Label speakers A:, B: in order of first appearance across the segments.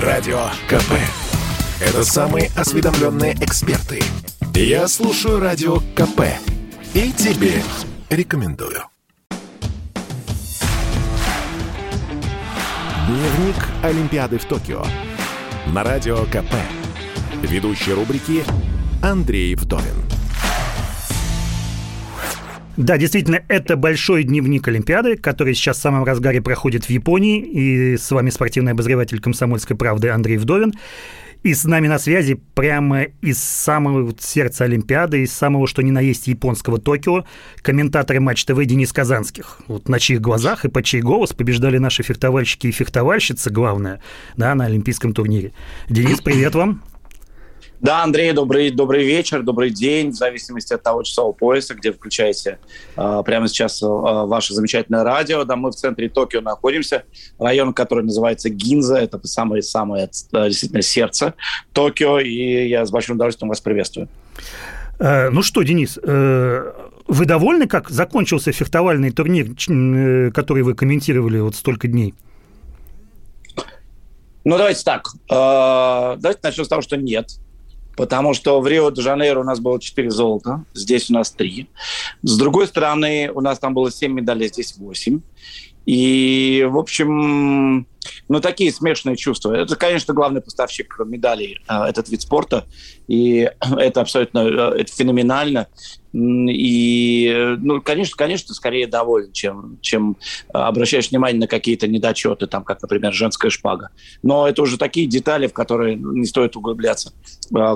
A: Радио КП. Это самые осведомленные эксперты. Я слушаю Радио КП. И тебе рекомендую. Дневник Олимпиады в Токио. На Радио КП. Ведущий рубрики Андрей Вдовин.
B: Да, действительно, это большой дневник Олимпиады, который сейчас в самом разгаре проходит в Японии. И с вами спортивный обозреватель «Комсомольской правды» Андрей Вдовин. И с нами на связи прямо из самого сердца Олимпиады, из самого что ни на есть японского Токио, комментаторы Матч ТВ Денис Казанских. Вот на чьих глазах и под чей голос побеждали наши фехтовальщики и фехтовальщицы, главное, да, на Олимпийском турнире. Денис, привет вам.
C: Да, Андрей, добрый, добрый вечер, добрый день, в зависимости от того часового пояса, где включаете э, прямо сейчас э, ваше замечательное радио. Да, мы в центре Токио находимся, район, который называется Гинза, это самое-самое э, действительно сердце Токио, и я с большим удовольствием вас приветствую.
B: Э, ну что, Денис, э, вы довольны, как закончился фехтовальный турнир, который вы комментировали вот столько дней?
C: Ну, давайте так. Давайте начнем с того, что нет потому что в Рио-де-Жанейро у нас было 4 золота, здесь у нас 3. С другой стороны, у нас там было 7 медалей, здесь 8. И, в общем, ну, такие смешанные чувства. Это, конечно, главный поставщик медалей, э, этот вид спорта. И это абсолютно э, это феноменально. И, ну, конечно, конечно, скорее доволен, чем, чем э, обращаешь внимание на какие-то недочеты, там, как, например, женская шпага. Но это уже такие детали, в которые не стоит углубляться.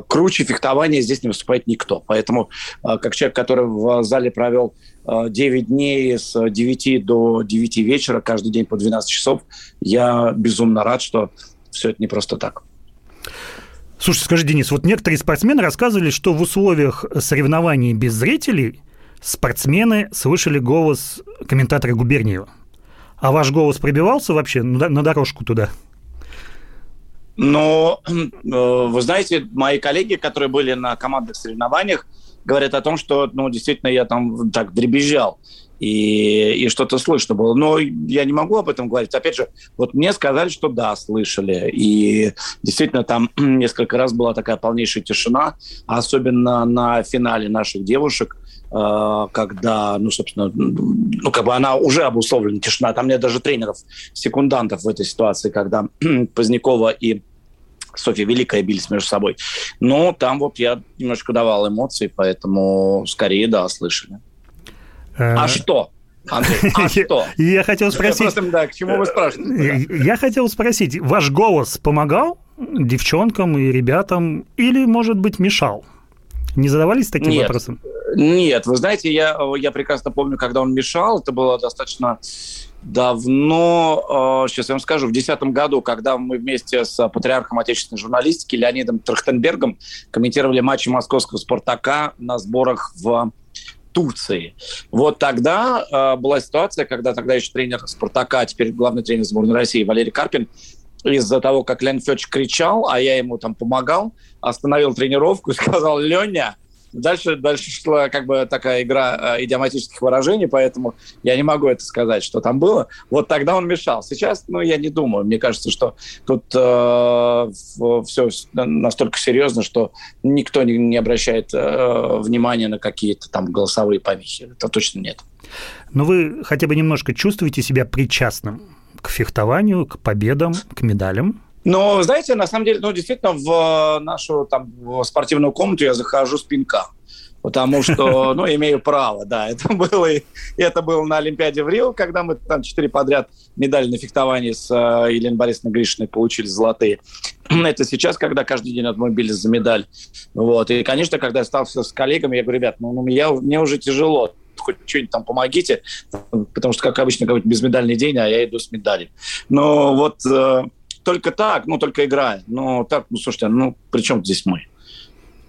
C: Круче фехтования здесь не выступает никто. Поэтому, как человек, который в зале провел 9 дней с 9 до 9 вечера, каждый день по 12 часов, я безумно рад, что все это не просто так.
B: Слушай, скажи, Денис, вот некоторые спортсмены рассказывали, что в условиях соревнований без зрителей спортсмены слышали голос комментатора Губерниева. А ваш голос пробивался вообще на дорожку туда?
C: Но, э, вы знаете, мои коллеги, которые были на командных соревнованиях, говорят о том, что, ну, действительно, я там так дребезжал и, и что-то слышно было. Но я не могу об этом говорить. Опять же, вот мне сказали, что да, слышали. И действительно, там несколько раз была такая полнейшая тишина, особенно на финале наших девушек, э, когда, ну, собственно, ну, как бы она уже обусловлена, тишина. Там нет даже тренеров, секундантов в этой ситуации, когда Позднякова и Софья Великая бились между собой. Но там вот я немножко давал эмоций, поэтому скорее, да, слышали. А что? Андрей, а что?
B: Я хотел спросить... Просто,
C: да, к чему вы спрашиваете?
B: Я хотел спросить, ваш голос помогал девчонкам и ребятам или, может быть, мешал? Не задавались таким
C: нет,
B: вопросом?
C: Нет, вы знаете, я, я прекрасно помню, когда он мешал, это было достаточно давно, сейчас я вам скажу, в 2010 году, когда мы вместе с патриархом отечественной журналистики Леонидом Трахтенбергом комментировали матчи московского «Спартака» на сборах в Турции. Вот тогда э, была ситуация, когда тогда еще тренер «Спартака», а теперь главный тренер сборной России Валерий Карпин, из-за того, как Леонид Федорович кричал, а я ему там помогал, остановил тренировку и сказал, Леня, Дальше, дальше шла как бы такая игра э, идиоматических выражений, поэтому я не могу это сказать, что там было. Вот тогда он мешал. Сейчас, ну, я не думаю. Мне кажется, что тут э, все настолько серьезно, что никто не, не обращает э, внимания на какие-то там голосовые помехи. Это точно нет.
B: Но вы хотя бы немножко чувствуете себя причастным к фехтованию, к победам, к медалям?
C: Но, знаете, на самом деле, ну, действительно, в нашу там спортивную комнату я захожу с пинка. Потому что, ну, имею право, да. Это было, это было на Олимпиаде в Рио, когда мы там четыре подряд медали на фехтовании с э, Еленой Борисовной Гришиной получили золотые. Это сейчас, когда каждый день бились за медаль. Вот. И, конечно, когда я стался с коллегами, я говорю, ребят, ну, ну я, мне уже тяжело хоть что-нибудь там помогите, потому что, как обычно говорят, безмедальный день, а я иду с медалью. Но вот э, только так, ну, только играя. Ну, так, ну, слушайте, ну, при чем здесь мы?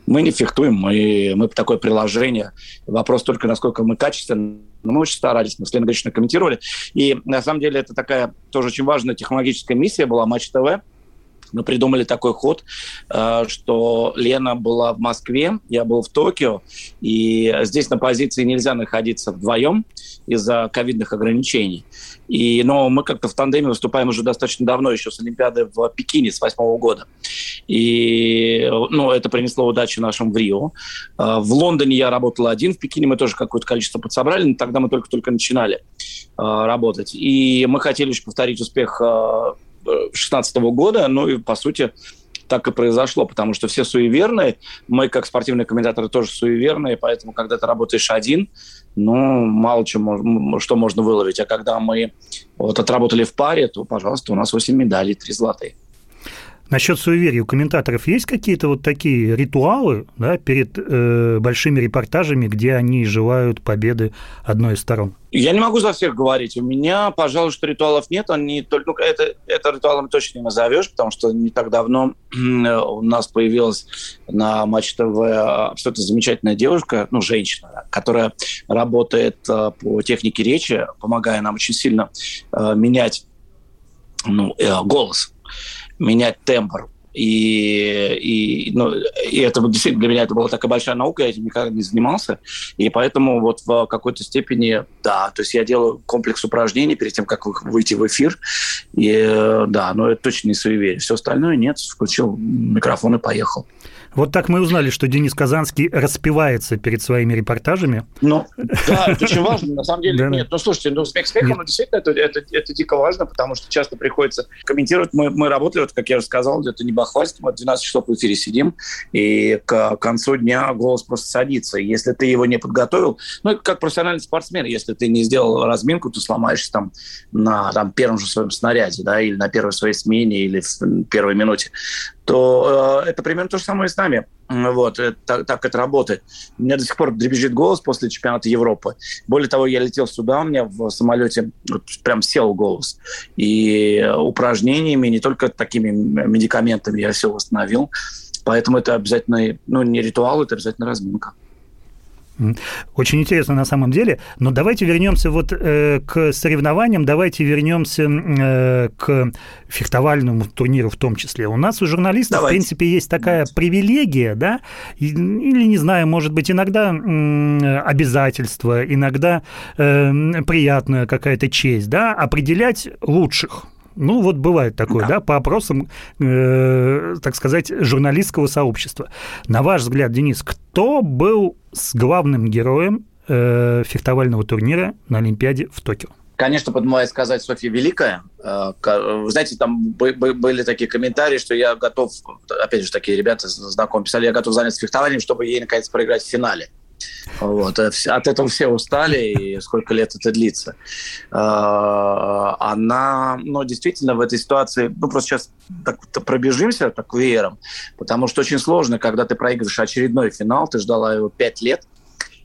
C: Мы не фехтуем, мы, мы такое приложение. Вопрос только, насколько мы качественно. Но мы очень старались, мы с Леной Гречной комментировали. И, на самом деле, это такая тоже очень важная технологическая миссия была Матч ТВ мы придумали такой ход, э, что Лена была в Москве, я был в Токио, и здесь на позиции нельзя находиться вдвоем. Из-за ковидных ограничений. И, но мы как-то в тандеме выступаем уже достаточно давно, еще с Олимпиады в Пекине с восьмого года. И ну, это принесло удачу нашим в Рио. А, в Лондоне я работал один, в Пекине мы тоже какое-то количество подсобрали, но тогда мы только-только начинали а, работать. И мы хотели еще повторить успех 2016 года, ну и, по сути, так и произошло, потому что все суеверные, мы как спортивные комментаторы тоже суеверные, поэтому когда ты работаешь один, ну, мало чем, что можно выловить. А когда мы вот отработали в паре, то, пожалуйста, у нас 8 медалей, 3 золотые.
B: Насчет суеверий у комментаторов есть какие-то вот такие ритуалы да, перед э, большими репортажами, где они желают победы одной из сторон?
C: Я не могу за всех говорить. У меня, пожалуй, что ритуалов нет. Они только, ну, это, это ритуалом точно не назовешь, потому что не так давно у нас появилась на Матч ТВ абсолютно замечательная девушка, ну, женщина, которая работает э, по технике речи, помогая нам очень сильно э, менять ну, э, голос менять тембр. И, и, ну, и это действительно для меня это была такая большая наука, я этим никогда не занимался. И поэтому вот в какой-то степени, да, то есть я делаю комплекс упражнений перед тем, как выйти в эфир. И да, но это точно не суеверие. Все остальное нет, включил микрофон и поехал.
B: Вот так мы узнали, что Денис Казанский распевается перед своими репортажами.
C: Ну, да, это очень важно. На самом деле, нет. Ну, слушайте, ну, смех смехом, но действительно это, это, это дико важно, потому что часто приходится комментировать. Мы, мы работали, вот, как я уже сказал, это не бахвальство, мы 12 часов в эфире сидим, и к концу дня голос просто садится. Если ты его не подготовил, ну, это как профессиональный спортсмен, если ты не сделал разминку, ты сломаешься там на там, первом же своем снаряде, да, или на первой своей смене, или в первой минуте то э, это примерно то же самое с нами. Вот, это, так, так это работает. У меня до сих пор дребезжит голос после чемпионата Европы. Более того, я летел сюда, у меня в самолете вот, прям сел голос. И упражнениями, не только такими медикаментами я все восстановил. Поэтому это обязательно, ну, не ритуал, это обязательно разминка.
B: Очень интересно на самом деле. Но давайте вернемся вот э, к соревнованиям, давайте вернемся э, к фехтовальному турниру в том числе. У нас у журналистов, давайте. в принципе, есть такая привилегия, да, или, не знаю, может быть, иногда э, обязательство, иногда э, приятная какая-то честь, да, определять лучших ну, вот бывает такое, да, да по опросам, э, так сказать, журналистского сообщества. На ваш взгляд, Денис, кто был с главным героем э, фехтовального турнира на Олимпиаде в Токио?
C: Конечно, подмывает сказать Софья Великая. Э, вы знаете, там были такие комментарии, что я готов, опять же, такие ребята знакомые писали, я готов заняться фехтованием, чтобы ей, наконец, проиграть в финале. Вот. Э, от этого все устали, и сколько лет это длится. А, она, ну, действительно, в этой ситуации, ну, просто сейчас так, пробежимся так веером, потому что очень сложно, когда ты проигрываешь очередной финал, ты ждала его пять лет,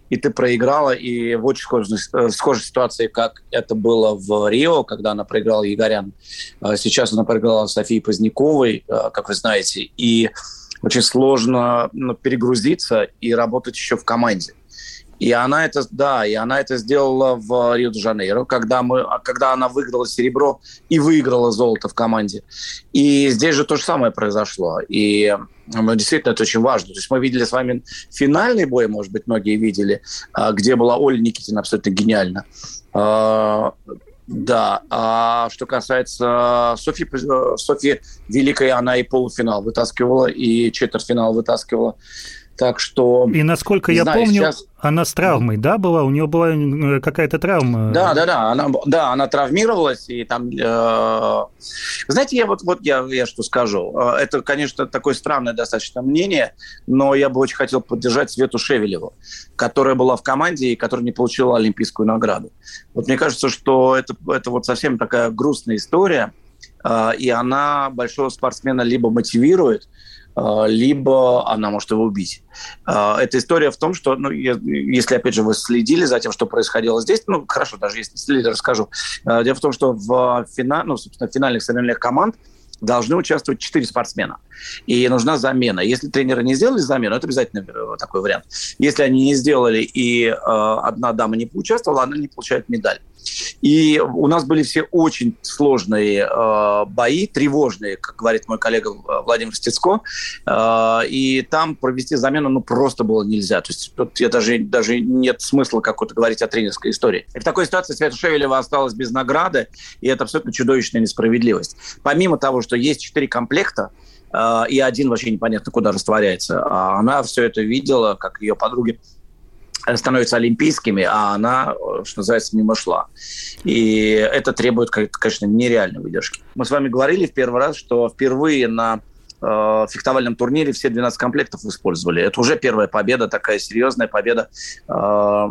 C: и ты проиграла, и в очень схожей, э, схожей ситуации, как это было в Рио, когда она проиграла Егорян. А сейчас она проиграла Софии Поздняковой, э, как вы знаете, и очень сложно ну, перегрузиться и работать еще в команде. И она это, да, и она это сделала в Рио-де-Жанейро, когда, мы, когда она выиграла серебро и выиграла золото в команде. И здесь же то же самое произошло. И ну, действительно это очень важно. То есть мы видели с вами финальный бой, может быть, многие видели, а, где была Оля Никитина абсолютно гениально. Да, а что касается Софьи, Софьи Великой, она и полуфинал вытаскивала, и четвертьфинал вытаскивала. Так что...
B: И насколько я знаю, помню, сейчас... она с травмой, да, была? У нее была э, какая-то травма.
C: Да, да, да. Она, да, она травмировалась, и там... Э... Знаете, я вот, вот я, я что скажу. Э, это, конечно, такое странное достаточно мнение, но я бы очень хотел поддержать Свету Шевелеву, которая была в команде и которая не получила олимпийскую награду. Вот мне кажется, что это, это вот совсем такая грустная история, э, и она большого спортсмена либо мотивирует, либо она может его убить. А, эта история в том, что, ну, если, опять же, вы следили за тем, что происходило здесь, ну, хорошо, даже если следили, расскажу. А, дело в том, что в, фина... ну, собственно, в финальных соревнованиях команд должны участвовать четыре спортсмена. И нужна замена. Если тренеры не сделали замену, это обязательно э, такой вариант. Если они не сделали, и э, одна дама не поучаствовала, она не получает медаль. И у нас были все очень сложные э, бои, тревожные, как говорит мой коллега Владимир Стецко. Э, и там провести замену ну, просто было нельзя. То есть тут я даже, даже нет смысла какой-то говорить о тренерской истории. И в такой ситуации Света Шевелева осталась без награды, и это абсолютно чудовищная несправедливость. Помимо того, что есть четыре комплекта, э, и один вообще непонятно куда растворяется, а она все это видела, как ее подруги становятся олимпийскими, а она, что называется, мимо шла. И это требует, конечно, нереальной выдержки. Мы с вами говорили в первый раз, что впервые на э, фехтовальном турнире все 12 комплектов использовали. Это уже первая победа, такая серьезная победа э, э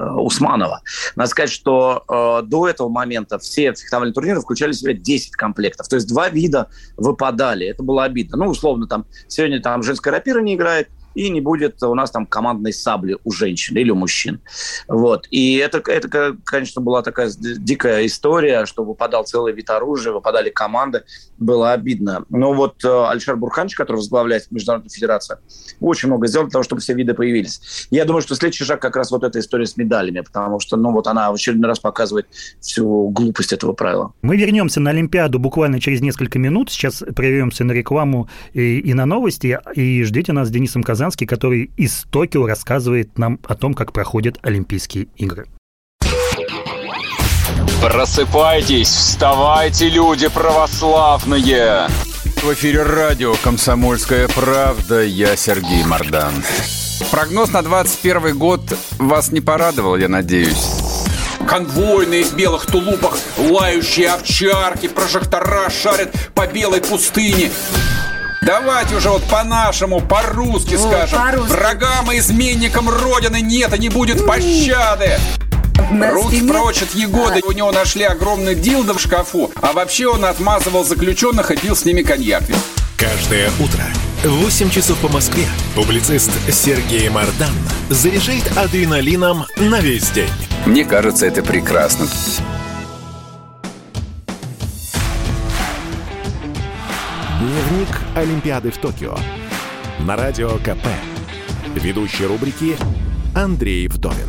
C: Усманова. Надо сказать, что э, до этого момента все фехтовальные турниры включали в себя 10 комплектов. То есть два вида выпадали. Это было обидно. Ну, условно, там сегодня там женская рапира не играет, и не будет у нас там командной сабли у женщин или у мужчин. Вот. И это, это, конечно, была такая дикая история, что выпадал целый вид оружия, выпадали команды, было обидно. Но вот э, Альшар Бурханч, который возглавляет Международную федерацию, очень много сделал для того, чтобы все виды появились. Я думаю, что следующий шаг как раз вот эта история с медалями, потому что, ну, вот она в очередной раз показывает всю глупость этого правила.
B: Мы вернемся на Олимпиаду буквально через несколько минут. Сейчас прервемся на рекламу и, и на новости. И ждите нас с Денисом Казанцевым Казанский, который из Токио рассказывает нам о том, как проходят Олимпийские игры.
D: Просыпайтесь, вставайте, люди православные! В эфире радио «Комсомольская правда». Я Сергей Мордан. Прогноз на 21 год вас не порадовал, я надеюсь. Конвойные в белых тулупах, лающие овчарки, прожектора шарят по белой пустыне. Давайте уже вот по-нашему, по-русски О, скажем. По Врагам и изменникам Родины нет и не будет пощады. Спине... прочь от Егоды. У него нашли огромный дилдо в шкафу. А вообще он отмазывал заключенных и пил с ними коньяк.
A: Каждое утро в 8 часов по Москве публицист Сергей Мардан заряжает адреналином на весь день.
D: Мне кажется, это прекрасно.
A: Дневник Олимпиады в Токио. На радио КП. Ведущий рубрики Андрей Вдовин.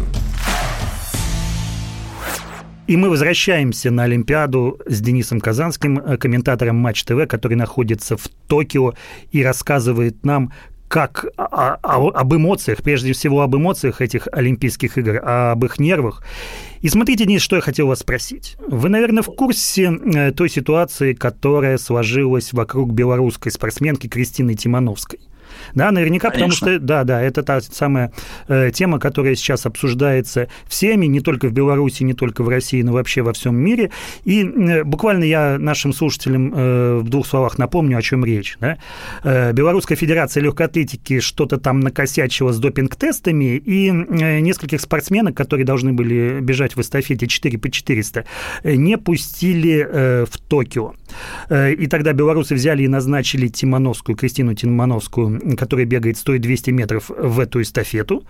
B: И мы возвращаемся на Олимпиаду с Денисом Казанским, э, комментатором Матч ТВ, который находится в Токио и рассказывает нам, как о, о, об эмоциях, прежде всего об эмоциях этих Олимпийских игр, а об их нервах. И смотрите, Денис, что я хотел вас спросить. Вы, наверное, в курсе э, той ситуации, которая сложилась вокруг белорусской спортсменки Кристины Тимановской. Да, наверняка, Конечно. потому что, да, да, это та самая э, тема, которая сейчас обсуждается всеми, не только в Беларуси, не только в России, но вообще во всем мире. И э, буквально я нашим слушателям э, в двух словах напомню, о чем речь. Да? Э, Белорусская Федерация легкой атлетики что-то там накосячила с допинг-тестами, и э, нескольких спортсменок, которые должны были бежать в эстафете 4 по 400, э, не пустили э, в Токио. Э, и тогда белорусы взяли и назначили Тимановскую, Кристину Тимановскую, который бегает 100-200 метров в эту эстафету.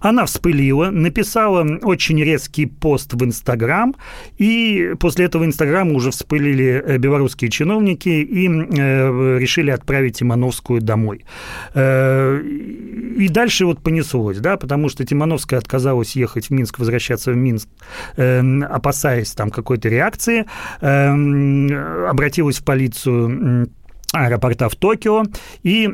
B: Она вспылила, написала очень резкий пост в Инстаграм, и после этого Инстаграма уже вспылили э, белорусские чиновники и э, решили отправить Тимановскую домой. Э, и дальше вот понеслось, да, потому что Тимановская отказалась ехать в Минск, возвращаться в Минск, опасаясь там какой-то реакции, обратилась в полицию аэропорта в Токио. И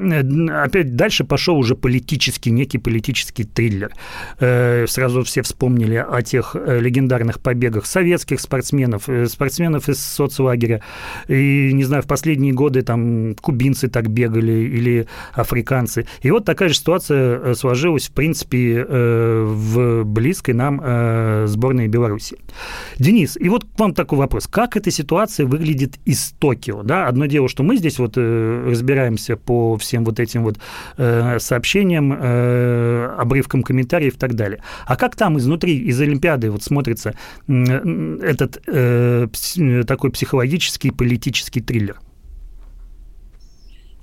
B: опять дальше пошел уже политический, некий политический триллер. Э, сразу все вспомнили о тех э, легендарных побегах советских спортсменов, э, спортсменов из соцлагеря. И, не знаю, в последние годы там кубинцы так бегали или африканцы. И вот такая же ситуация сложилась, в принципе, в близкой нам сборной Беларуси. Денис, и вот к вам такой вопрос. Как эта ситуация выглядит из Токио? Да? Одно дело, что мы здесь вот э, разбираемся по всем вот этим вот э, сообщениям, э, обрывкам комментариев и так далее. А как там изнутри, из Олимпиады вот смотрится этот такой психологический политический триллер?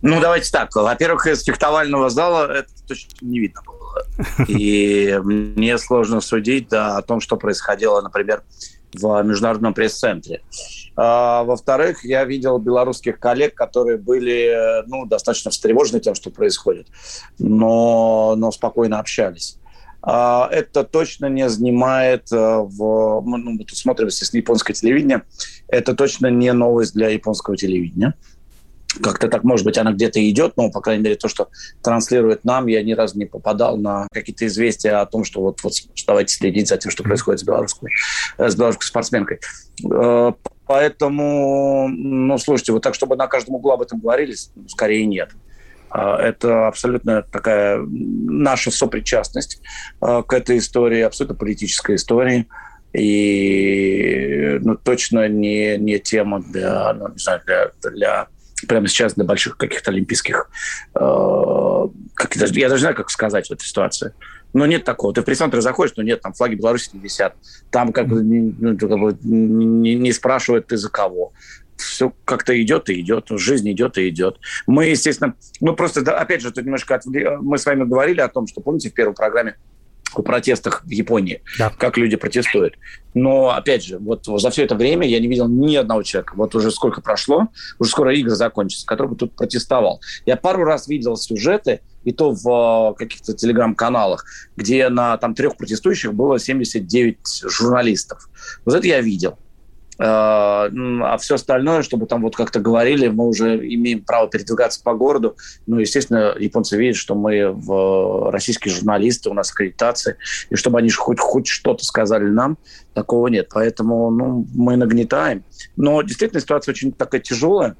C: Ну, давайте так. Во-первых, из фехтовального зала это точно не видно было. И мне сложно судить да, о том, что происходило, например, в Международном пресс-центре. А, во-вторых, я видел белорусских коллег, которые были ну, достаточно встревожены тем, что происходит, но, но спокойно общались. а, это точно не занимает в... Ну, мы тут смотрим, естественно, японское телевидение. Это точно не новость для японского телевидения как-то так, может быть, она где-то идет, но, по крайней мере, то, что транслирует нам, я ни разу не попадал на какие-то известия о том, что вот, вот давайте следить за тем, что происходит с белорусской, э, с белорусской спортсменкой. Э, поэтому, ну, слушайте, вот так, чтобы на каждом углу об этом говорили, скорее нет. Э, это абсолютно такая наша сопричастность к этой истории, абсолютно политической истории и ну, точно не, не тема для, ну, не знаю, для, для прямо сейчас для больших каких-то олимпийских... Э, как, я даже знаю, как сказать в этой ситуации. Но нет такого. Ты в пресс-центр заходишь, но нет, там флаги Беларуси не висят. Там как бы, ну, не, не спрашивают ты за кого все как-то идет и идет, жизнь идет и идет. Мы, естественно, мы просто, опять же, тут немножко отвли... мы с вами говорили о том, что, помните, в первой программе о протестах в Японии, да. как люди протестуют. Но, опять же, вот за все это время я не видел ни одного человека, вот уже сколько прошло, уже скоро игры закончатся, который бы тут протестовал. Я пару раз видел сюжеты, и то в э, каких-то телеграм-каналах, где на там трех протестующих было 79 журналистов. Вот это я видел. Э, а все остальное, чтобы там вот как-то говорили, мы уже имеем право передвигаться по городу. Ну, естественно, японцы видят, что мы в российские журналисты, у нас аккредитации, и чтобы они хоть, хоть что-то сказали нам, такого нет. Поэтому ну, мы нагнетаем. Но действительно ситуация очень такая тяжелая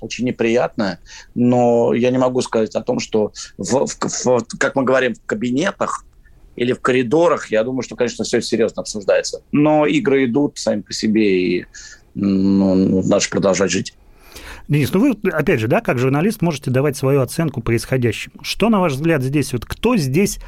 C: очень неприятная, но я не могу сказать о том, что, в, в, в, как мы говорим, в кабинетах или в коридорах, я думаю, что, конечно, все серьезно обсуждается. Но игры идут сами по себе, и ну, надо продолжать жить.
B: Денис, ну вы, опять же, да, как журналист можете давать свою оценку происходящему. Что, на ваш взгляд, здесь, вот кто здесь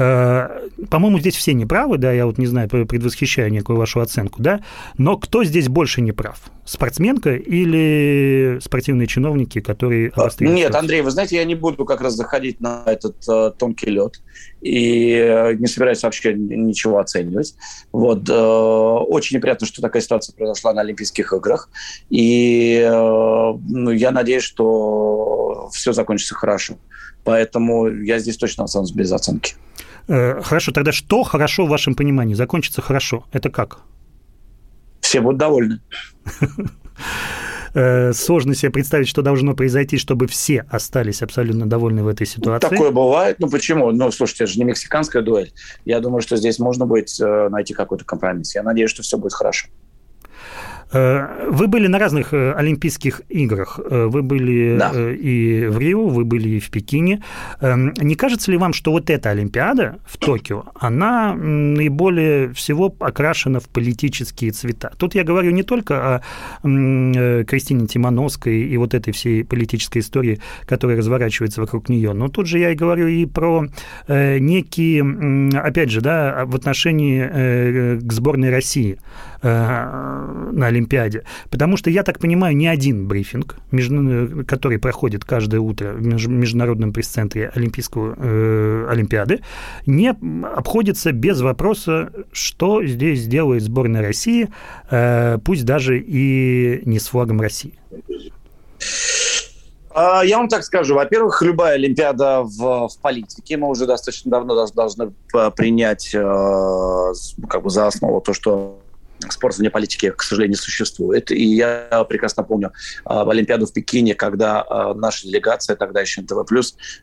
B: по-моему, здесь все неправы, да, я вот не знаю, предвосхищаю некую вашу оценку, да, но кто здесь больше не прав? Спортсменка или спортивные чиновники, которые
C: обостряют? Нет, Андрей, вы знаете, я не буду как раз заходить на этот э, тонкий лед и э, не собираюсь вообще ничего оценивать. Вот, э, очень неприятно, что такая ситуация произошла на Олимпийских играх, и э, ну, я надеюсь, что все закончится хорошо. Поэтому я здесь точно останусь без оценки.
B: Э, хорошо, тогда что хорошо в вашем понимании? Закончится хорошо. Это как?
C: Все будут довольны.
B: Э, сложно себе представить, что должно произойти, чтобы все остались абсолютно довольны в этой ситуации.
C: Такое бывает. Ну почему? Ну, слушайте, это же не мексиканская дуэль. Я думаю, что здесь можно будет э, найти какой-то компромисс. Я надеюсь, что все будет хорошо.
B: Э, вы были на разных э, Олимпийских играх. Э, вы были да. и в Рио, вы были и в Пекине. Эм, не кажется ли вам, что вот эта Олимпиада в Токио, она наиболее всего окрашена в политические цвета? Тут я говорю не только о Кристине Тимановской и вот этой всей политической истории, которая разворачивается вокруг нее, но тут же я и говорю и про некие, опять же, да, в отношении к сборной России на Олимпиаде. Потому что, я так понимаю, ни один брифинг, который проходит каждое утро в Международном пресс-центре Олимпийского, э, Олимпиады, не обходится без вопроса, что здесь делает сборная России, э, пусть даже и не с флагом России.
C: А, я вам так скажу. Во-первых, любая Олимпиада в, в политике. Мы уже достаточно давно должны принять э, как бы за основу то, что спорт вне политики, к сожалению, существует. И я прекрасно помню а, Олимпиаду в Пекине, когда а, наша делегация, тогда еще НТВ+,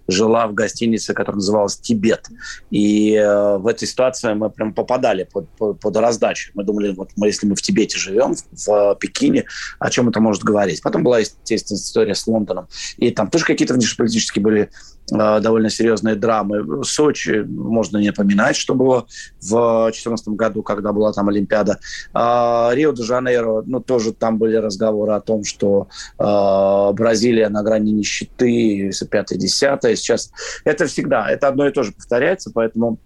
C: жила в гостинице, которая называлась «Тибет». И а, в этой ситуации мы прям попадали под, под, под раздачу. Мы думали, вот мы, если мы в Тибете живем, в, Пекине, о чем это может говорить? Потом была, естественно, история с Лондоном. И там тоже какие-то внешнеполитические были довольно серьезные драмы. Сочи можно не поминать, что было в 2014 году, когда была там Олимпиада. А, Рио-де-Жанейро, ну, тоже там были разговоры о том, что э, Бразилия на грани нищеты, пятое, десятое. Сейчас это всегда, это одно и то же повторяется, поэтому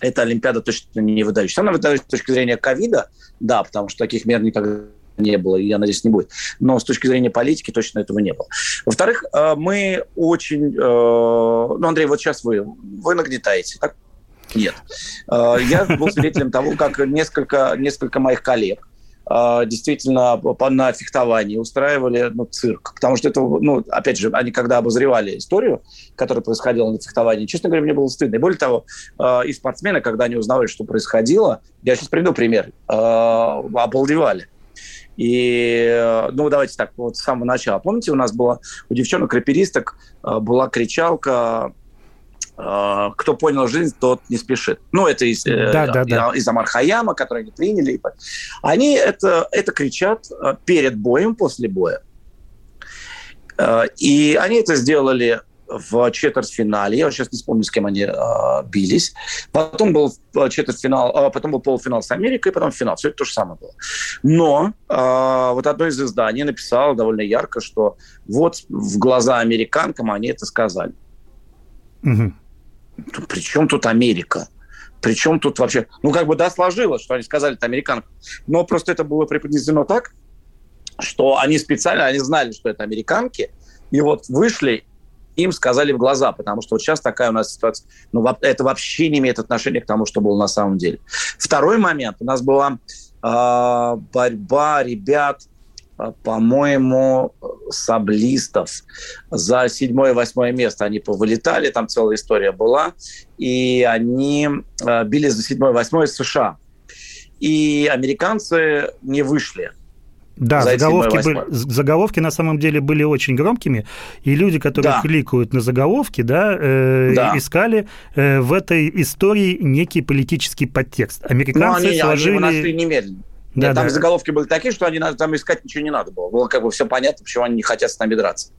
C: эта Олимпиада точно не выдающаяся. Она выдающаяся с точки зрения ковида, да, потому что таких мер никогда не было, и я надеюсь, не будет. Но с точки зрения политики точно этого не было. Во-вторых, э, мы очень... Э, ну, Андрей, вот сейчас вы, вы нагнетаете, так? Нет. Э, я был свидетелем того, как несколько, несколько моих коллег э, действительно на фехтовании устраивали ну, цирк. Потому что это, ну, опять же, они когда обозревали историю, которая происходила на фехтовании, честно говоря, мне было стыдно. И более того, э, и спортсмены, когда они узнавали, что происходило, я сейчас приведу пример, обалдевали. И, ну, давайте так, вот с самого начала. Помните, у нас была у девчонок-раперисток э, была кричалка кто понял жизнь, тот не спешит. Ну, это из, да, да, да. из Амар Хаяма, который они приняли. Они это, это кричат перед боем, после боя. И они это сделали в четвертьфинале. Я сейчас не вспомню, с кем они э, бились. Потом был четвертьфинал, э, потом был полуфинал с Америкой, потом финал. Все это то же самое было. Но э, вот одно из изданий написало довольно ярко, что вот в глаза американкам они это сказали. Угу. Причем тут Америка? Причем тут вообще... Ну, как бы, да, сложилось, что они сказали это американкам. Но просто это было преподнесено так, что они специально, они знали, что это американки, и вот вышли им сказали в глаза, потому что вот сейчас такая у нас ситуация, ну, это вообще не имеет отношения к тому, что было на самом деле. Второй момент. У нас была э, борьба ребят, по-моему, саблистов за седьмое-восьмое место. Они повылетали, там целая история была, и они э, били за седьмое-восьмое США. И американцы не вышли.
B: Да, заголовки, были, заголовки на самом деле были очень громкими, и люди, которые да. кликают на заголовки, да, э, да. искали э, в этой истории некий политический подтекст. Американцы
C: Но они,
B: сложили...
C: Они его нашли немедленно. Да, Нет, там да. заголовки были такие, что они там искать ничего не надо было. Было как бы все понятно, почему они не хотят с нами драться.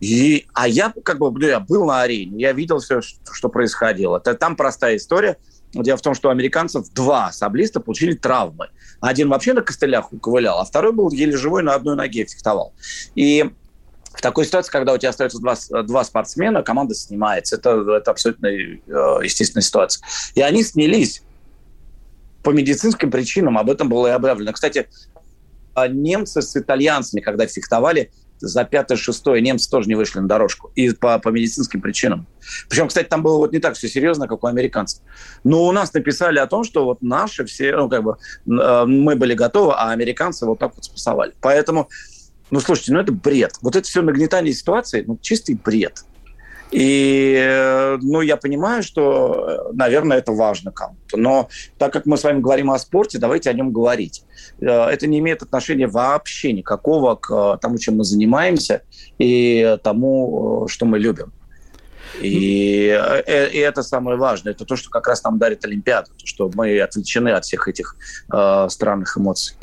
C: И, а я как бы ну, я был на арене, я видел все, что происходило. Это, там простая история – Дело в том, что у американцев два саблиста получили травмы. Один вообще на костылях ковылял, а второй был еле живой на одной ноге фехтовал. И в такой ситуации, когда у тебя остается два, два спортсмена, команда снимается. Это, это абсолютно э, естественная ситуация. И они снялись по медицинским причинам. Об этом было и объявлено. Кстати, а немцы с итальянцами, когда фехтовали, за пятое-шестое немцы тоже не вышли на дорожку. И по, по медицинским причинам. Причем, кстати, там было вот не так все серьезно, как у американцев. Но у нас написали о том, что вот наши все, ну, как бы, э, мы были готовы, а американцы вот так вот спасовали. Поэтому, ну, слушайте, ну, это бред. Вот это все нагнетание ситуации, ну, чистый бред. И, э, ну, я понимаю, что, наверное, это важно кому-то. Но так как мы с вами говорим о спорте, давайте о нем говорить. Э, это не имеет отношения вообще никакого к э, тому, чем мы занимаемся, и тому, что мы любим. И, и это самое важное. Это то, что как раз нам дарит Олимпиада, то, что мы отвлечены от всех этих э, странных эмоций.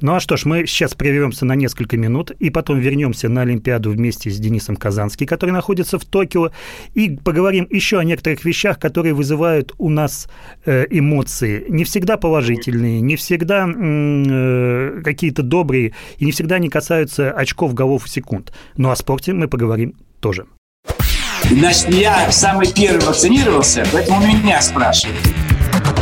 B: Ну а что ж, мы сейчас прервемся на несколько минут и потом вернемся на Олимпиаду вместе с Денисом Казанским, который находится в Токио, и поговорим еще о некоторых вещах, которые вызывают у нас э, эмоции. Не всегда положительные, не всегда э, какие-то добрые, и не всегда они касаются очков, голов и секунд. Но ну, о спорте мы поговорим тоже.
E: Значит, я самый первый вакцинировался, поэтому меня спрашивают.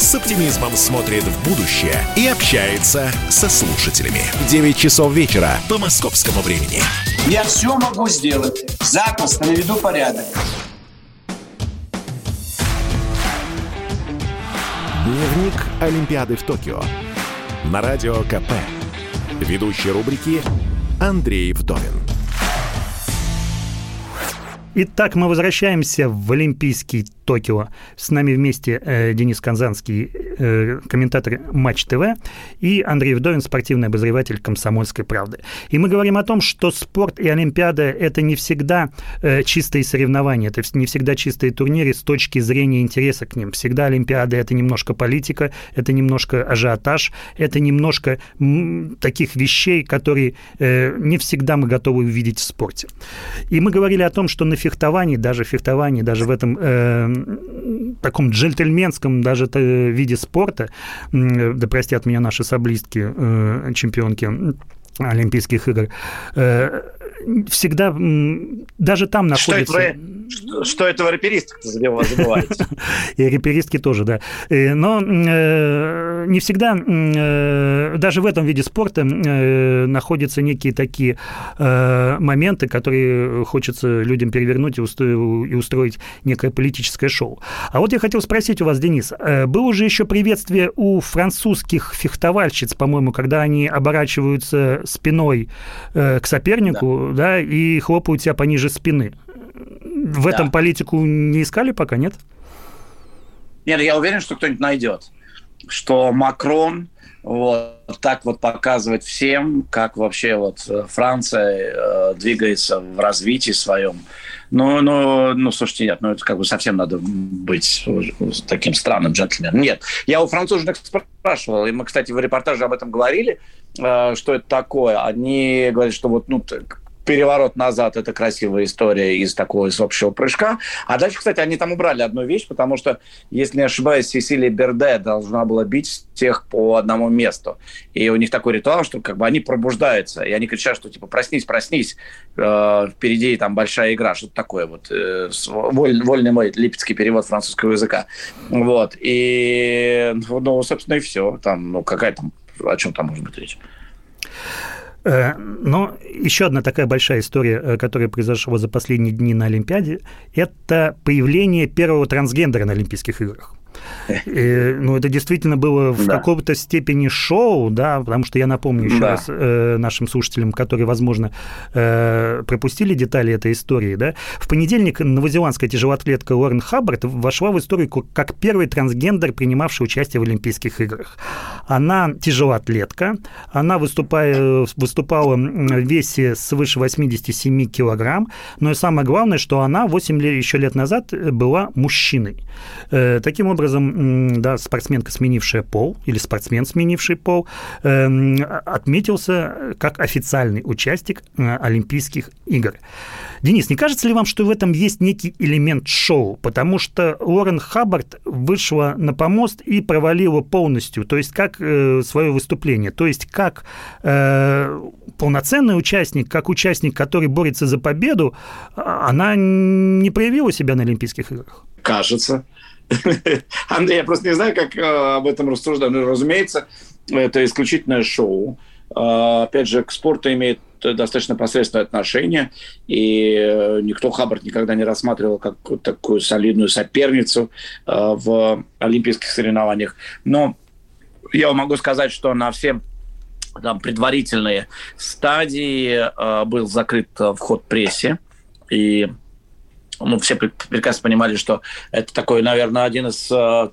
A: с оптимизмом смотрит в будущее и общается со слушателями. 9 часов вечера по московскому времени.
E: Я все могу сделать. Запросто наведу порядок.
A: Дневник Олимпиады в Токио. На радио КП. Ведущий рубрики Андрей Вдовин.
B: Итак, мы возвращаемся в Олимпийский Токио. С нами вместе э, Денис Канзанский, э, комментатор Матч ТВ, и Андрей Вдовин, спортивный обозреватель «Комсомольской правды». И мы говорим о том, что спорт и Олимпиада – это не всегда э, чистые соревнования, это не всегда чистые турниры с точки зрения интереса к ним. Всегда Олимпиада – это немножко политика, это немножко ажиотаж, это немножко таких вещей, которые э, не всегда мы готовы увидеть в спорте. И мы говорили о том, что на фехтовании, даже фехтовании, даже в этом э, таком джентльменском даже виде спорта, да простят меня наши саблистки, чемпионки Олимпийских игр, всегда даже там находится...
C: Что это вы, что, это вы рэперисток забываете?
B: И рэперистки тоже, да. Э, но э, не всегда, э, даже в этом виде спорта находятся некие такие моменты, которые хочется людям перевернуть и устроить некое политическое шоу. А вот я хотел спросить у вас, Денис, было уже еще приветствие у французских фехтовальщиц, по-моему, когда они оборачиваются спиной к сопернику, да, и хлопают тебя пониже спины. В да. этом политику не искали пока, нет?
C: Нет, я уверен, что кто-нибудь найдет. Что Макрон вот так вот показывает всем, как вообще вот э, Франция э, двигается в развитии своем. Ну, ну, ну, слушайте, нет, ну это как бы совсем надо быть таким странным джентльменом. Нет, я у француженок спрашивал, и мы, кстати, в репортаже об этом говорили, э, что это такое. Они говорят, что вот, ну, переворот назад – это красивая история из такого из общего прыжка. А дальше, кстати, они там убрали одну вещь, потому что, если не ошибаюсь, Сесилия Берде должна была бить всех по одному месту. И у них такой ритуал, что как бы они пробуждаются, и они кричат, что типа проснись, проснись, э, впереди там большая игра, что-то такое вот. Э, воль, вольный мой липецкий перевод французского языка. Вот. И, ну, собственно, и все. Там, ну, какая там, о чем там может быть речь?
B: Э, но еще одна такая большая история, э, которая произошла за последние дни на Олимпиаде, это появление первого трансгендера на Олимпийских играх. И, ну, это действительно было в да. каком-то степени шоу, да, потому что я напомню еще да. раз э, нашим слушателям, которые, возможно, э, пропустили детали этой истории, да, в понедельник новозеландская тяжелоатлетка Лорен Хаббард вошла в историю как первый трансгендер, принимавший участие в Олимпийских играх. Она тяжелоатлетка, она выступая, выступала в весе свыше 87 килограмм, но и самое главное, что она 8 лет, еще лет назад была мужчиной. Э, таким образом, образом, да, спортсменка, сменившая пол, или спортсмен, сменивший пол, эм, отметился как официальный участник э, Олимпийских игр. Денис, не кажется ли вам, что в этом есть некий элемент шоу? Потому что Лорен Хаббард вышла на помост и провалила полностью, то есть как э, свое выступление, то есть как э, полноценный участник, как участник, который борется за победу, а, она не проявила себя на Олимпийских играх.
C: Кажется. Андрей, я просто не знаю, как э, об этом рассуждать. Ну, разумеется, это исключительное шоу. Э, опять же, к спорту имеет достаточно посредственное отношение, и э, никто Хаббард никогда не рассматривал как такую солидную соперницу в олимпийских соревнованиях. Но я могу сказать, что на все там, предварительные стадии был закрыт вход прессе, и ну, все прекрасно понимали, что это такой, наверное, один из э,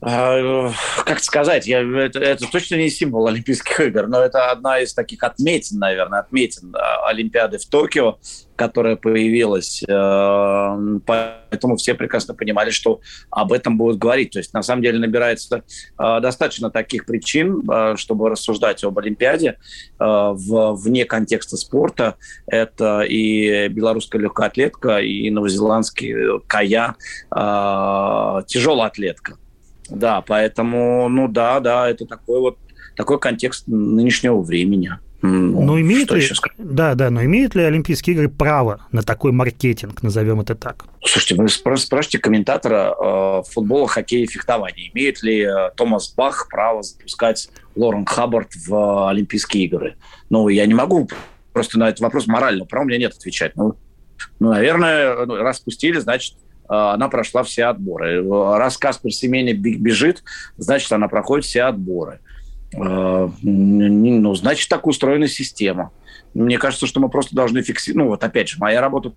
C: как сказать, я, это, это точно не символ Олимпийских игр, но это одна из таких отметин, наверное, отметин Олимпиады в Токио, которая появилась. Э, поэтому все прекрасно понимали, что об этом будут говорить. То есть, на самом деле, набирается э, достаточно таких причин, э, чтобы рассуждать об Олимпиаде вне контекста спорта. Это и белорусская легкоатлетка, и новозеландский кая, тяжелая атлетка. Да, поэтому, ну да, да, это такой вот такой контекст нынешнего времени.
B: Ну, но имеет ли, да, да, но имеют ли Олимпийские игры право на такой маркетинг, назовем это так?
C: Слушайте, вы спрашиваете комментатора э, футбола, хоккея фехтования, имеет ли э, Томас Бах право запускать Лорен Хаббард в э, Олимпийские игры? Ну, я не могу просто на этот вопрос морально, права у меня нет отвечать. Ну, ну наверное, ну, раз пустили, значит, э, она прошла все отборы. Раз Каспер Семеня бежит, значит, она проходит все отборы. Э, ну, значит, так устроена система. Мне кажется, что мы просто должны фиксировать, ну вот опять же, моя работа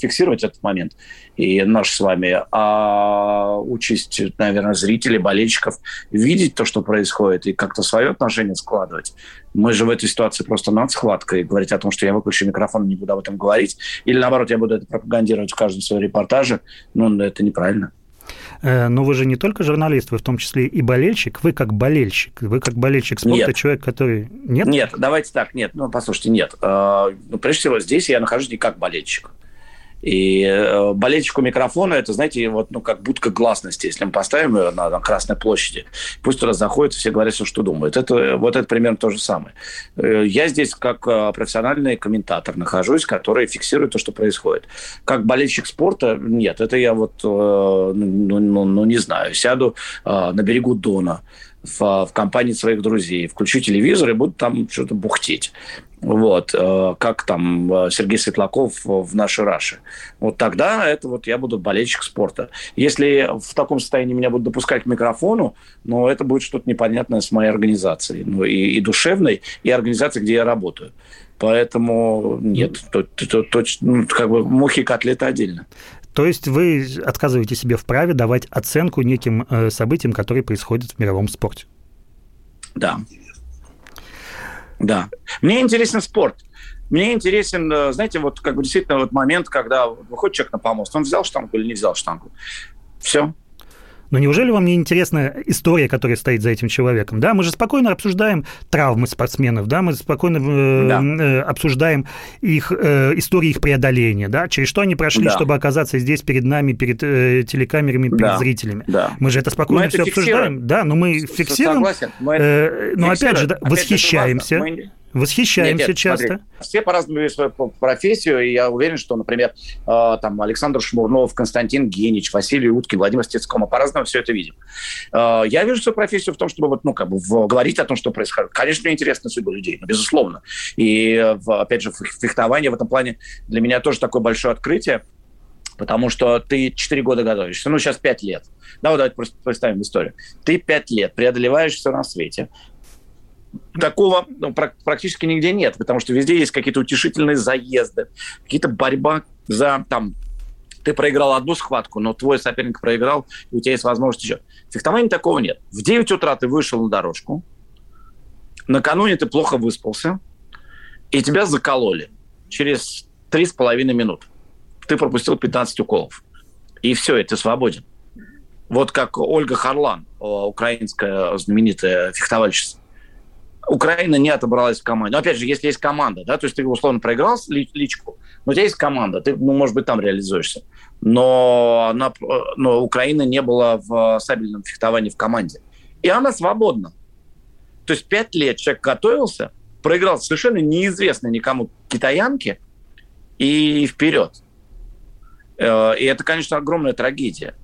C: фиксировать этот момент и наш с вами, а учесть, наверное, зрителей, болельщиков, видеть то, что происходит, и как-то свое отношение складывать. Мы же в этой ситуации просто над схваткой говорить о том, что я выключу микрофон и не буду об этом говорить, или наоборот, я буду это пропагандировать в каждом своем репортаже, ну, это неправильно.
B: Э, но вы же не только журналист, вы в том числе и болельщик. Вы как болельщик. Вы как болельщик спорта, нет. человек, который...
C: Нет? Нет, давайте так, нет. Ну, послушайте, нет. Э, ну, прежде всего, здесь я нахожусь не как болельщик. И э, болельщику микрофона это, знаете, вот, ну, как будка гласности. Если мы поставим ее на, на Красной площади, пусть туда заходят, все говорят, все, что думают. Это, вот это примерно то же самое. Э, я здесь как э, профессиональный комментатор нахожусь, который фиксирует то, что происходит. Как болельщик спорта, нет, это я вот, ну, ну, ну, ну не знаю, сяду на берегу Дона, в, в компании своих друзей, включу телевизор и буду там что-то бухтеть. Вот, э, как там э, Сергей Светлаков в нашей Раше. Вот тогда это вот я буду болельщик спорта. Если в таком состоянии меня будут допускать к микрофону, ну, это будет что-то непонятное с моей организацией. Ну, и, и душевной, и организацией, где я работаю. Поэтому нет, то, то, то, ну, как бы мухи и котлеты отдельно.
B: То есть вы отказываете себе в праве давать оценку неким э, событиям, которые происходят в мировом спорте?
C: Да. Да. Мне интересен спорт. Мне интересен, э, знаете, вот как бы действительно вот момент, когда выходит человек на помост, он взял штангу или не взял штангу. Все.
B: Но неужели вам не интересна история, которая стоит за этим человеком? Да, мы же спокойно обсуждаем травмы спортсменов, да, мы спокойно э, да. э, обсуждаем их э, истории их преодоления, да, через что они прошли, да. чтобы оказаться здесь перед нами, перед э, телекамерами, перед да. зрителями. Да. Мы же это спокойно все обсуждаем, да, но мы фиксируем. Согласен. Мы э, но опять же, да, восхищаемся. Мы Восхищаемся нет, нет, часто. Смотри,
C: все по-разному видят свою профессию, и я уверен, что, например, э, там Александр Шмурнов, Константин Генич, Василий Уткин, Владимир Стецков, мы по-разному все это видим. Э, я вижу свою профессию в том, чтобы вот, ну, как бы в, говорить о том, что происходит. Конечно, мне интересна судьба людей, ну, безусловно. И, в, опять же, фехтование в этом плане для меня тоже такое большое открытие, потому что ты 4 года готовишься, ну, сейчас 5 лет. Да, вот давайте просто представим историю. Ты 5 лет преодолеваешь все на свете, такого ну, практически нигде нет, потому что везде есть какие-то утешительные заезды, какие-то борьба за там ты проиграл одну схватку, но твой соперник проиграл, и у тебя есть возможность еще. В такого нет. В 9 утра ты вышел на дорожку, накануне ты плохо выспался, и тебя закололи через 3,5 минут. Ты пропустил 15 уколов. И все, и ты свободен. Вот как Ольга Харлан, украинская знаменитая фехтовальщица. Украина не отобралась в команде. Но опять же, если есть команда, да, то есть ты условно проиграл личку, но у тебя есть команда, ты, ну, может быть, там реализуешься. Но, она, но Украина не была в сабельном фехтовании в команде. И она свободна. То есть пять лет человек готовился, проиграл совершенно неизвестной никому китаянке и вперед. Э, и это, конечно, огромная трагедия.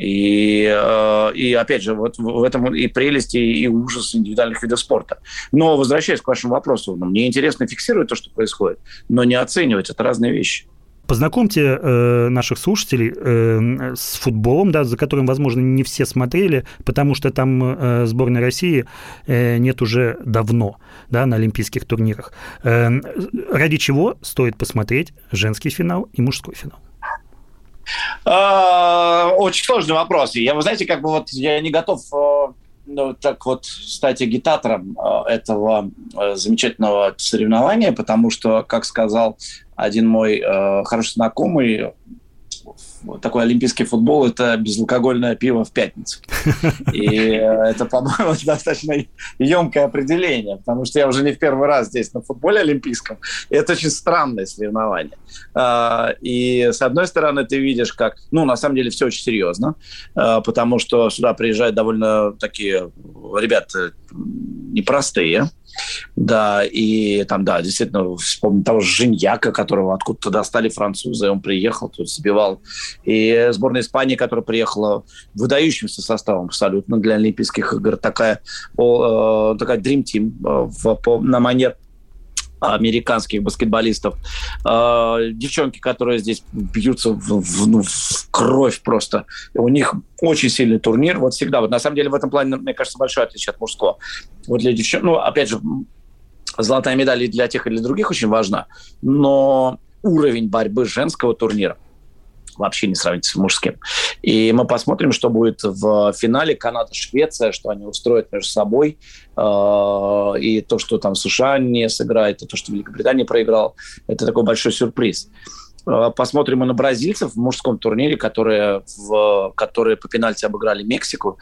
C: И, э, и опять же, вот в этом и прелесть, и ужас индивидуальных видов спорта. Но, возвращаясь к вашему вопросу, ну, мне интересно фиксировать то, что происходит, но не оценивать. Это разные вещи.
B: Познакомьте э, наших слушателей э, с футболом, да, за которым, возможно, не все смотрели, потому что там э, сборной России э, нет уже давно да, на олимпийских турнирах. Э, ради чего стоит посмотреть женский финал и мужской финал?
C: А, очень сложный вопрос. Я, вы знаете, как бы вот я не готов э, ну, так вот стать агитатором э, этого э, замечательного соревнования, потому что, как сказал один мой хороший знакомый, такой олимпийский футбол – это безалкогольное пиво в пятницу. И это, по-моему, достаточно емкое определение, потому что я уже не в первый раз здесь на футболе олимпийском. И это очень странное соревнование. А, и, с одной стороны, ты видишь, как… Ну, на самом деле, все очень серьезно, а, потому что сюда приезжают довольно такие ребята непростые, да, и там, да, действительно, вспомню того же Женьяка, которого откуда-то достали французы, он приехал, тут сбивал. И сборная Испании, которая приехала выдающимся составом абсолютно для Олимпийских игр, такая, о, э, такая Dream Team э, в, по, на манер американских баскетболистов. Э, девчонки, которые здесь бьются в, в, ну, в кровь просто. У них очень сильный турнир. Вот всегда. Вот на самом деле в этом плане, мне кажется, большое отличие от мужского. Вот для девчонок, ну, опять же, золотая медаль и для тех, и для других очень важна. Но уровень борьбы женского турнира – вообще не сравнить с мужским. И мы посмотрим, что будет в финале Канада-Швеция, что они устроят между собой. Э, и то, что там США не сыграет, и то, что Великобритания проиграл, это такой большой сюрприз. Э, посмотрим и на бразильцев в мужском турнире, которые, в, которые по пенальти обыграли Мексику.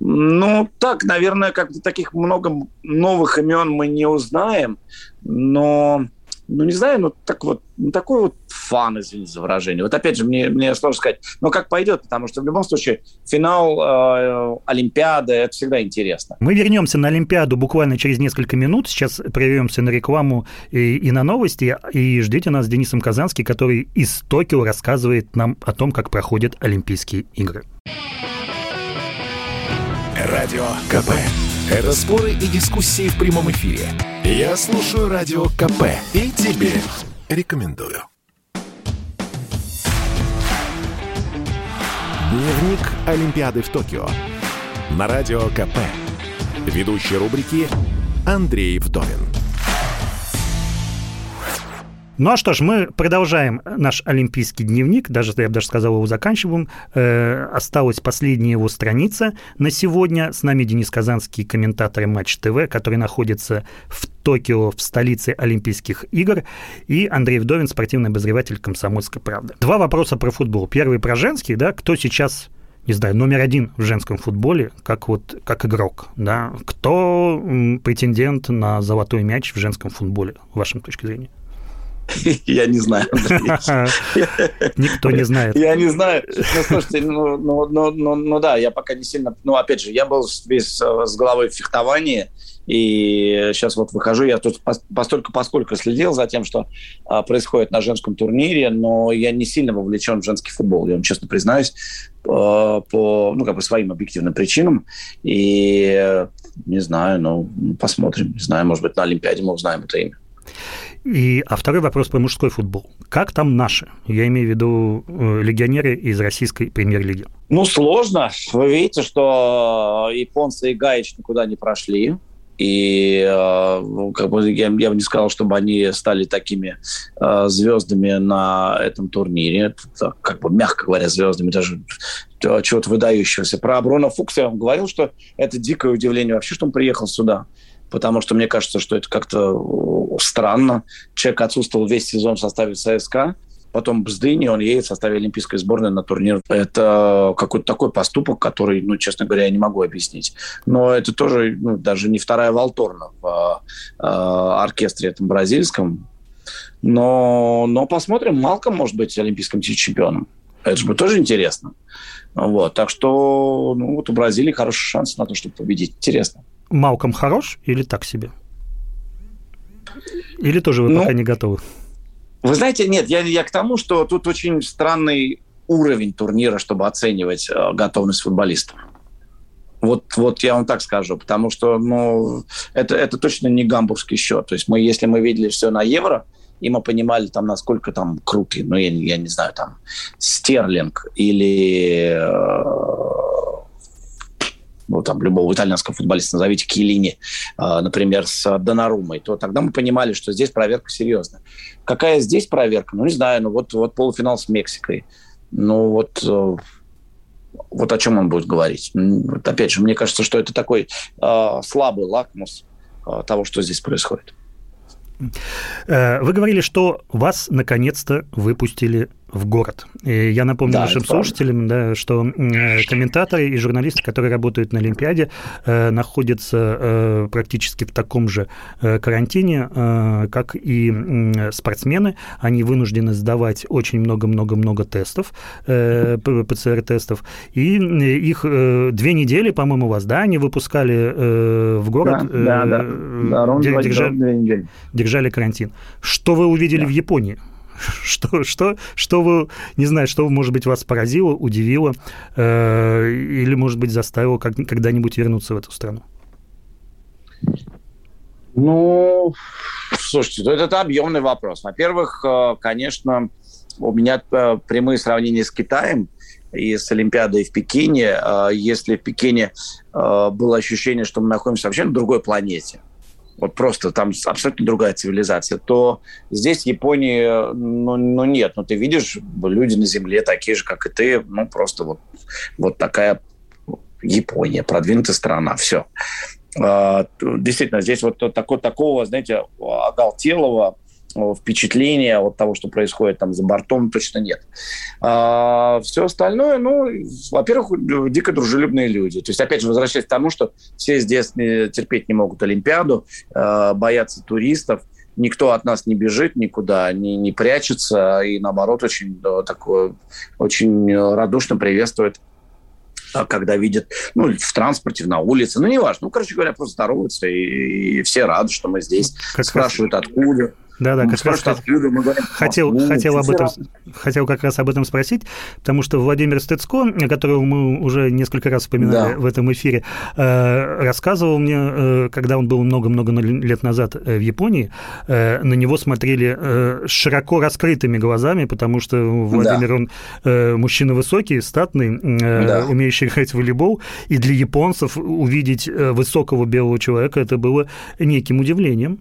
C: Ну, так, наверное, как таких много новых имен мы не узнаем, но, ну, не знаю, ну, так вот, ну, такой вот фан, извините за выражение. Вот опять же, мне, мне сложно сказать, но как пойдет, потому что в любом случае финал э, Олимпиады – это всегда интересно.
B: Мы вернемся на Олимпиаду буквально через несколько минут. Сейчас прервемся на рекламу и, и на новости. И ждите нас с Денисом Казанский, который из Токио рассказывает нам о том, как проходят Олимпийские игры.
A: Радио КП. Это споры и дискуссии в прямом эфире. Я слушаю Радио КП и тебе рекомендую. Дневник Олимпиады в Токио. На Радио КП. Ведущий рубрики Андрей Вдовин.
B: Ну а что ж, мы продолжаем наш олимпийский дневник, даже, я бы даже сказал, его заканчиваем. Э, осталась последняя его страница на сегодня. С нами Денис Казанский, комментатор Матч ТВ, который находится в Токио, в столице Олимпийских игр, и Андрей Вдовин, спортивный обозреватель «Комсомольской правды». Два вопроса про футбол. Первый про женский, да, кто сейчас не знаю, номер один в женском футболе, как вот как игрок, да, кто претендент на золотой мяч в женском футболе, в вашем точке зрения?
C: Я не знаю.
B: Никто не знает.
C: Я не знаю. Ну, слушайте, ну, ну, ну, ну, ну да, я пока не сильно... Ну, опять же, я был весь э, с головой в фехтовании, и сейчас вот выхожу, я тут постольку поскольку следил за тем, что а, происходит на женском турнире, но я не сильно вовлечен в женский футбол, я вам честно признаюсь, по, по ну, как бы своим объективным причинам. И не знаю, ну, посмотрим. Не знаю, может быть, на Олимпиаде мы узнаем это имя.
B: И, а второй вопрос про мужской футбол. Как там наши? Я имею в виду э, легионеры из российской премьер-лиги.
C: Ну, сложно. Вы видите, что японцы и Гаич никуда не прошли. И э, ну, как бы я, я бы не сказал, чтобы они стали такими э, звездами на этом турнире. Это, как бы, мягко говоря, звездами, даже чего-то выдающегося. Про Аброна Фукса я вам говорил, что это дикое удивление вообще, что он приехал сюда потому что мне кажется, что это как-то странно. Человек отсутствовал весь сезон в составе ЦСКА, потом Бздыни, он едет в составе Олимпийской сборной на турнир. Это какой-то такой поступок, который, ну, честно говоря, я не могу объяснить. Но это тоже ну, даже не вторая Валторна в э, оркестре этом бразильском. Но, но посмотрим, Малком может быть олимпийским чемпионом. Это же будет тоже интересно. Вот, так что ну, вот у Бразилии хороший шанс на то, чтобы победить. Интересно.
B: Малком хорош или так себе? Или тоже вы ну, пока не готовы?
C: Вы знаете, нет, я, я к тому, что тут очень странный уровень турнира, чтобы оценивать э, готовность футболистов. Вот, вот я вам так скажу, потому что ну, это, это точно не гамбургский счет. То есть мы, если мы видели все на евро, и мы понимали, там, насколько там крутые, ну, я, я не знаю, там, Стерлинг или э, ну, там, любого итальянского футболиста, назовите Килини, э, например, с Донарумой, то тогда мы понимали, что здесь проверка серьезная. Какая здесь проверка? Ну, не знаю, ну, вот, вот полуфинал с Мексикой. Ну, вот, э, вот о чем он будет говорить. Вот, опять же, мне кажется, что это такой э, слабый лакмус э, того, что здесь происходит.
B: Э, вы говорили, что вас наконец-то выпустили в город. И я напомню да, нашим слушателям, да, что комментаторы и журналисты, которые работают на Олимпиаде, э, находятся э, практически в таком же э, карантине, э, как и э, спортсмены. Они вынуждены сдавать очень много-много-много тестов, э, ПЦР-тестов, и их э, две недели, по-моему, вас, да, они выпускали э, в город,
C: да, э, да, да. Да,
B: держали, держали карантин. Что вы увидели да. в Японии? Что, что, что вы, не знаю, что, может быть, вас поразило, удивило э, или, может быть, заставило как, когда-нибудь вернуться в эту страну?
C: Ну, слушайте, это, это объемный вопрос. Во-первых, э, конечно, у меня э, прямые сравнения с Китаем и с Олимпиадой в Пекине. Э, если в Пекине было ощущение, что мы находимся вообще на другой планете – вот просто там абсолютно другая цивилизация, то здесь Японии, ну, ну нет, ну ты видишь, люди на Земле такие же, как и ты, ну просто вот, вот такая Япония, продвинутая страна, все. А, действительно, здесь вот такого, такого, знаете, оголтелого впечатления от того, что происходит там за бортом, точно нет. А, все остальное, ну, во-первых, дико дружелюбные люди. То есть, опять же, возвращаясь к тому, что все здесь терпеть не могут Олимпиаду, а, боятся туристов, никто от нас не бежит никуда, не, не прячется, и наоборот очень такое, очень радушно приветствует а, когда видят, ну, в транспорте, на улице, ну, неважно. Ну, короче говоря, просто здороваются, и, и все рады, что мы здесь. Как Спрашивают, раз... откуда.
B: Да, да, как раз говорим, хотел, хотел, об этом, хотел как раз об этом спросить, потому что Владимир Стецко, которого мы уже несколько раз вспоминали да. в этом эфире, э, рассказывал мне, э, когда он был много-много лет назад э, в Японии, на него смотрели широко раскрытыми глазами, потому что Владимир, да. он мужчина высокий, статный, да. умеющий играть в волейбол, и для японцев увидеть высокого белого человека это было неким удивлением.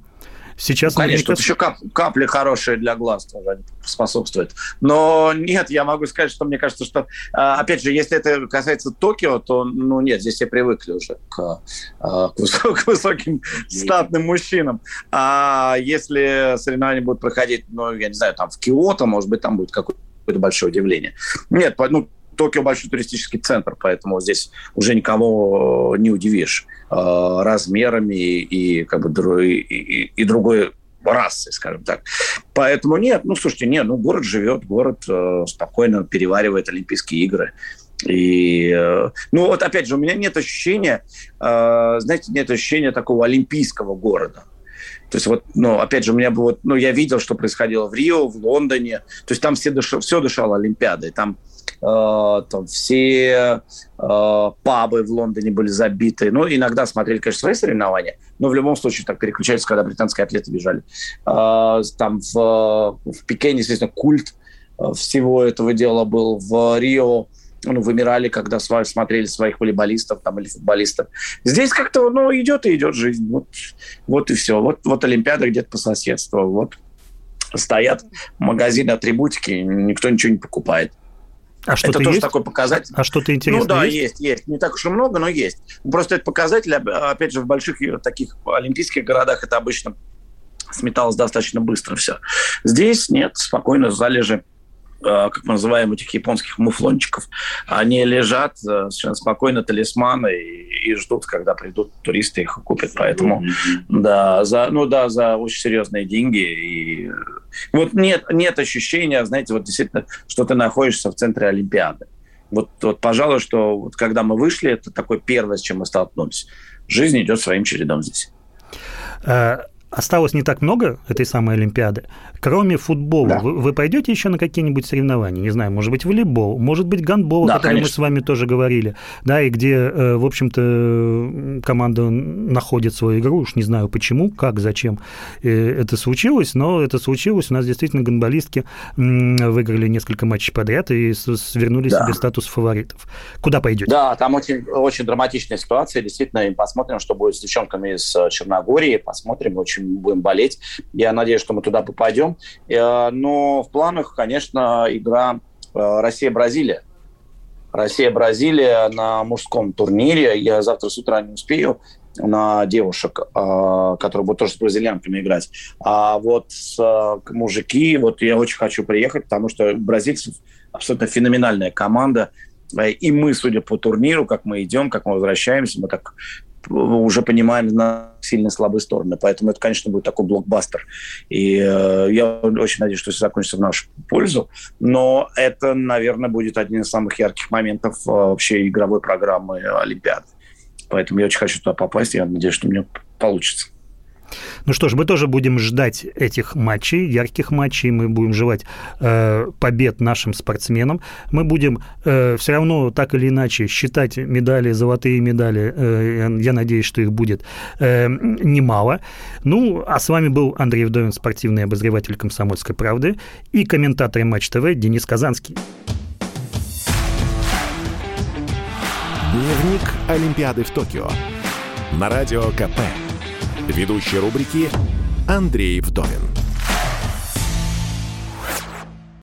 C: Сейчас, ну, конечно, тут еще кап, капли хорошие для глаз тоже способствуют. Но нет, я могу сказать, что мне кажется, что, а, опять же, если это касается Токио, то, ну, нет, здесь все привыкли уже к, а, к, высок, к высоким статным мужчинам. А если соревнования будут проходить, ну, я не знаю, там в Киото, может быть, там будет какое-то большое удивление. Нет, ну, Токио большой туристический центр, поэтому здесь уже никого не удивишь э, размерами и, как бы, и, и, другой расы, скажем так. Поэтому нет, ну, слушайте, нет, ну, город живет, город э, спокойно переваривает Олимпийские игры. И, э, ну, вот опять же, у меня нет ощущения, э, знаете, нет ощущения такого олимпийского города. То есть вот, ну, опять же, у меня было, ну, я видел, что происходило в Рио, в Лондоне. То есть там все дыш... все дышало Олимпиадой. Там Э, там все э, пабы в Лондоне были забиты. Ну, иногда смотрели, конечно, свои соревнования, но в любом случае так переключались, когда британские атлеты бежали. Э, там в, в Пекине, естественно, культ всего этого дела был. В Рио ну, вымирали, когда смотрели своих волейболистов там, или футболистов. Здесь как-то ну, идет и идет жизнь. Вот, вот и все. Вот, вот Олимпиада где-то по соседству. Вот стоят магазины атрибутики, никто ничего не покупает.
B: А что
C: это тоже
B: есть?
C: такой показатель.
B: А что-то интересное
C: Ну да, есть? есть, есть. Не так уж и много, но есть. Просто это показатель, опять же, в больших таких олимпийских городах это обычно сметалось достаточно быстро все. Здесь нет, спокойно залежи Э, как мы называем этих японских муфлончиков, они лежат э, совершенно спокойно, талисманы, и, и ждут, когда придут туристы, их купят. Поэтому, да, за, ну да, за очень серьезные деньги. И вот нет, нет ощущения, знаете, вот действительно, что ты находишься в центре Олимпиады. Вот, вот пожалуй, что вот когда мы вышли, это такое первое, с чем мы столкнулись. Жизнь идет своим чередом здесь.
B: Осталось не так много этой самой Олимпиады. Кроме футбола, да. вы, вы пойдете еще на какие-нибудь соревнования? Не знаю, может быть, волейбол, может быть, гандбол, да, о котором мы с вами тоже говорили, да, и где, э, в общем-то, команда находит свою игру, уж не знаю почему, как, зачем э, это случилось, но это случилось. У нас действительно гандболистки выиграли несколько матчей подряд и свернули да. себе статус фаворитов. Куда пойдете?
C: Да, там очень, очень драматичная ситуация. Действительно, посмотрим, что будет с девчонками из э, Черногории, посмотрим, очень очень будем болеть. Я надеюсь, что мы туда попадем. Э, но в планах, конечно, игра э, Россия-Бразилия. Россия-Бразилия на мужском турнире. Я завтра с утра не успею на девушек, э, которые будут тоже с бразильянками играть. А вот с мужики, вот я очень хочу приехать, потому что бразильцев абсолютно феноменальная команда. И мы, судя по турниру, как мы идем, как мы возвращаемся, мы так уже понимаем на сильные слабые стороны. Поэтому это, конечно, будет такой блокбастер. И э, я очень надеюсь, что все закончится в нашу пользу. Но это, наверное, будет один из самых ярких моментов э, вообще игровой программы Олимпиады. Поэтому я очень хочу туда попасть. Я надеюсь, что у меня получится.
B: Ну что ж, мы тоже будем ждать этих матчей, ярких матчей, мы будем желать э, побед нашим спортсменам, мы будем э, все равно так или иначе считать медали, золотые медали, э, я надеюсь, что их будет э, немало. Ну, а с вами был Андрей Вдовин, спортивный обозреватель «Комсомольской правды» и комментатор Матч ТВ Денис Казанский.
A: Дневник Олимпиады в Токио на радио КП. Ведущий рубрики Андрей Вдовин.